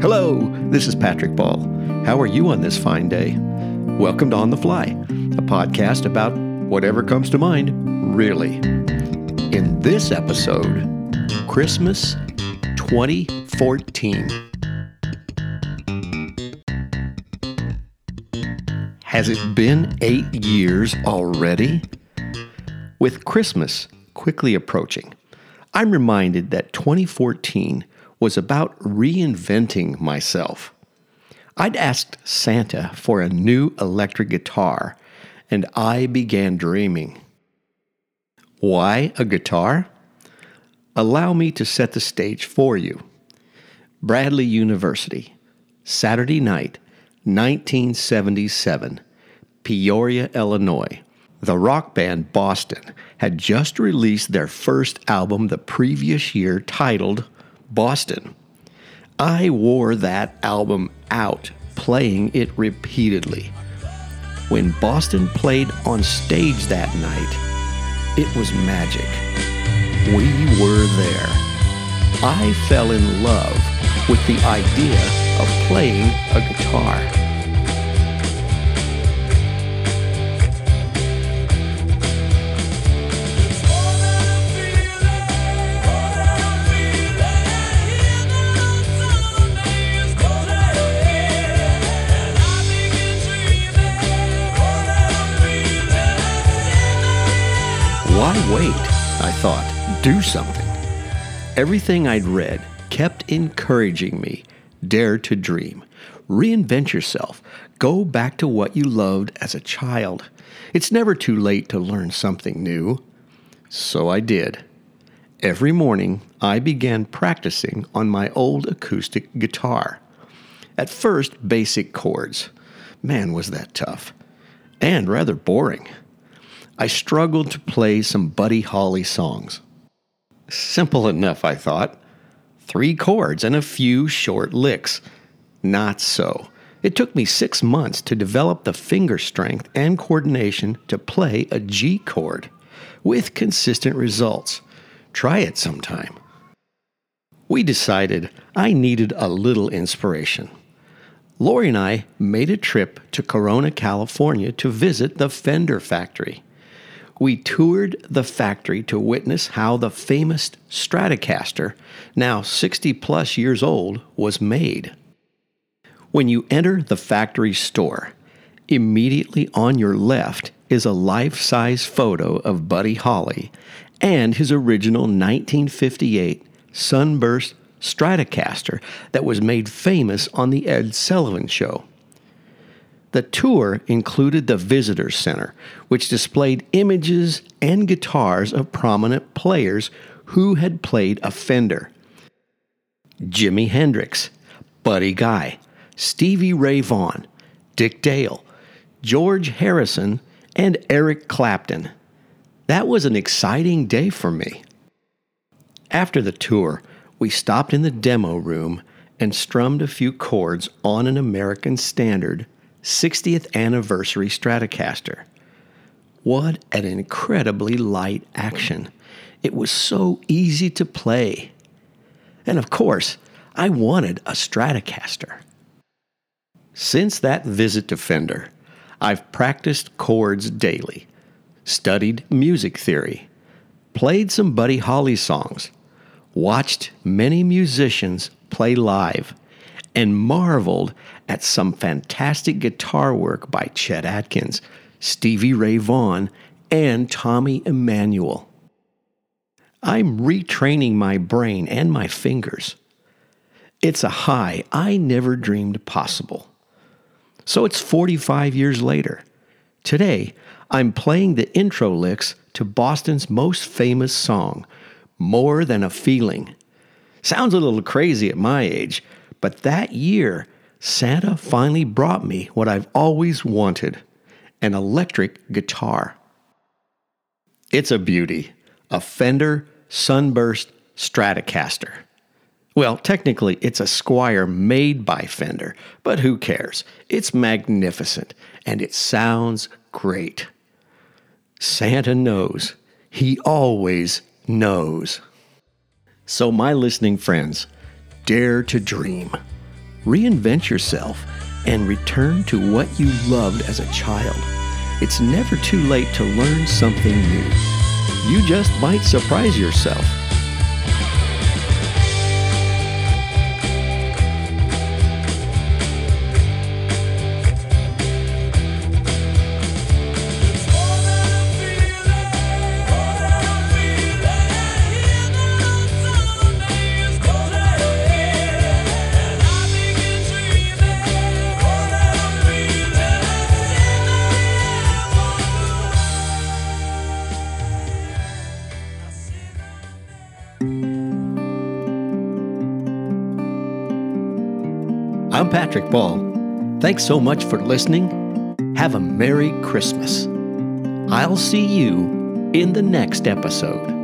Hello, this is Patrick Ball. How are you on this fine day? Welcome to On the Fly, a podcast about whatever comes to mind, really. In this episode, Christmas 2014. Has it been eight years already? With Christmas quickly approaching, I'm reminded that 2014 was about reinventing myself. I'd asked Santa for a new electric guitar, and I began dreaming. Why a guitar? Allow me to set the stage for you. Bradley University, Saturday night, 1977, Peoria, Illinois. The rock band Boston had just released their first album the previous year titled Boston. I wore that album out, playing it repeatedly. When Boston played on stage that night, it was magic. We were there. I fell in love with the idea of playing a guitar. Wait? I thought. Do something. Everything I'd read kept encouraging me. Dare to dream. Reinvent yourself. Go back to what you loved as a child. It's never too late to learn something new. So I did. Every morning, I began practicing on my old acoustic guitar. At first, basic chords. Man, was that tough. And rather boring. I struggled to play some Buddy Holly songs. Simple enough, I thought. Three chords and a few short licks. Not so. It took me six months to develop the finger strength and coordination to play a G chord with consistent results. Try it sometime. We decided I needed a little inspiration. Lori and I made a trip to Corona, California to visit the Fender factory we toured the factory to witness how the famous Stratocaster, now 60 plus years old, was made. When you enter the factory store, immediately on your left is a life size photo of Buddy Holly and his original 1958 Sunburst Stratocaster that was made famous on The Ed Sullivan Show. The tour included the Visitor Center, which displayed images and guitars of prominent players who had played a Fender. Jimi Hendrix, Buddy Guy, Stevie Ray Vaughan, Dick Dale, George Harrison, and Eric Clapton. That was an exciting day for me. After the tour, we stopped in the demo room and strummed a few chords on an American standard 60th anniversary Stratocaster. What an incredibly light action. It was so easy to play. And of course, I wanted a Stratocaster. Since that visit to Fender, I've practiced chords daily, studied music theory, played some Buddy Holly songs, watched many musicians play live, and marveled at some fantastic guitar work by Chet Atkins, Stevie Ray Vaughan, and Tommy Emmanuel. I'm retraining my brain and my fingers. It's a high I never dreamed possible. So it's 45 years later. Today, I'm playing the intro licks to Boston's most famous song, More Than a Feeling. Sounds a little crazy at my age, but that year, Santa finally brought me what I've always wanted an electric guitar. It's a beauty, a Fender Sunburst Stratocaster. Well, technically, it's a Squier made by Fender, but who cares? It's magnificent and it sounds great. Santa knows. He always knows. So, my listening friends, dare to dream. reinvent yourself, and return to what you loved as a child. It's never too late to learn something new. You just might surprise yourself. I'm Patrick Ball. Thanks so much for listening. Have a Merry Christmas. I'll see you in the next episode.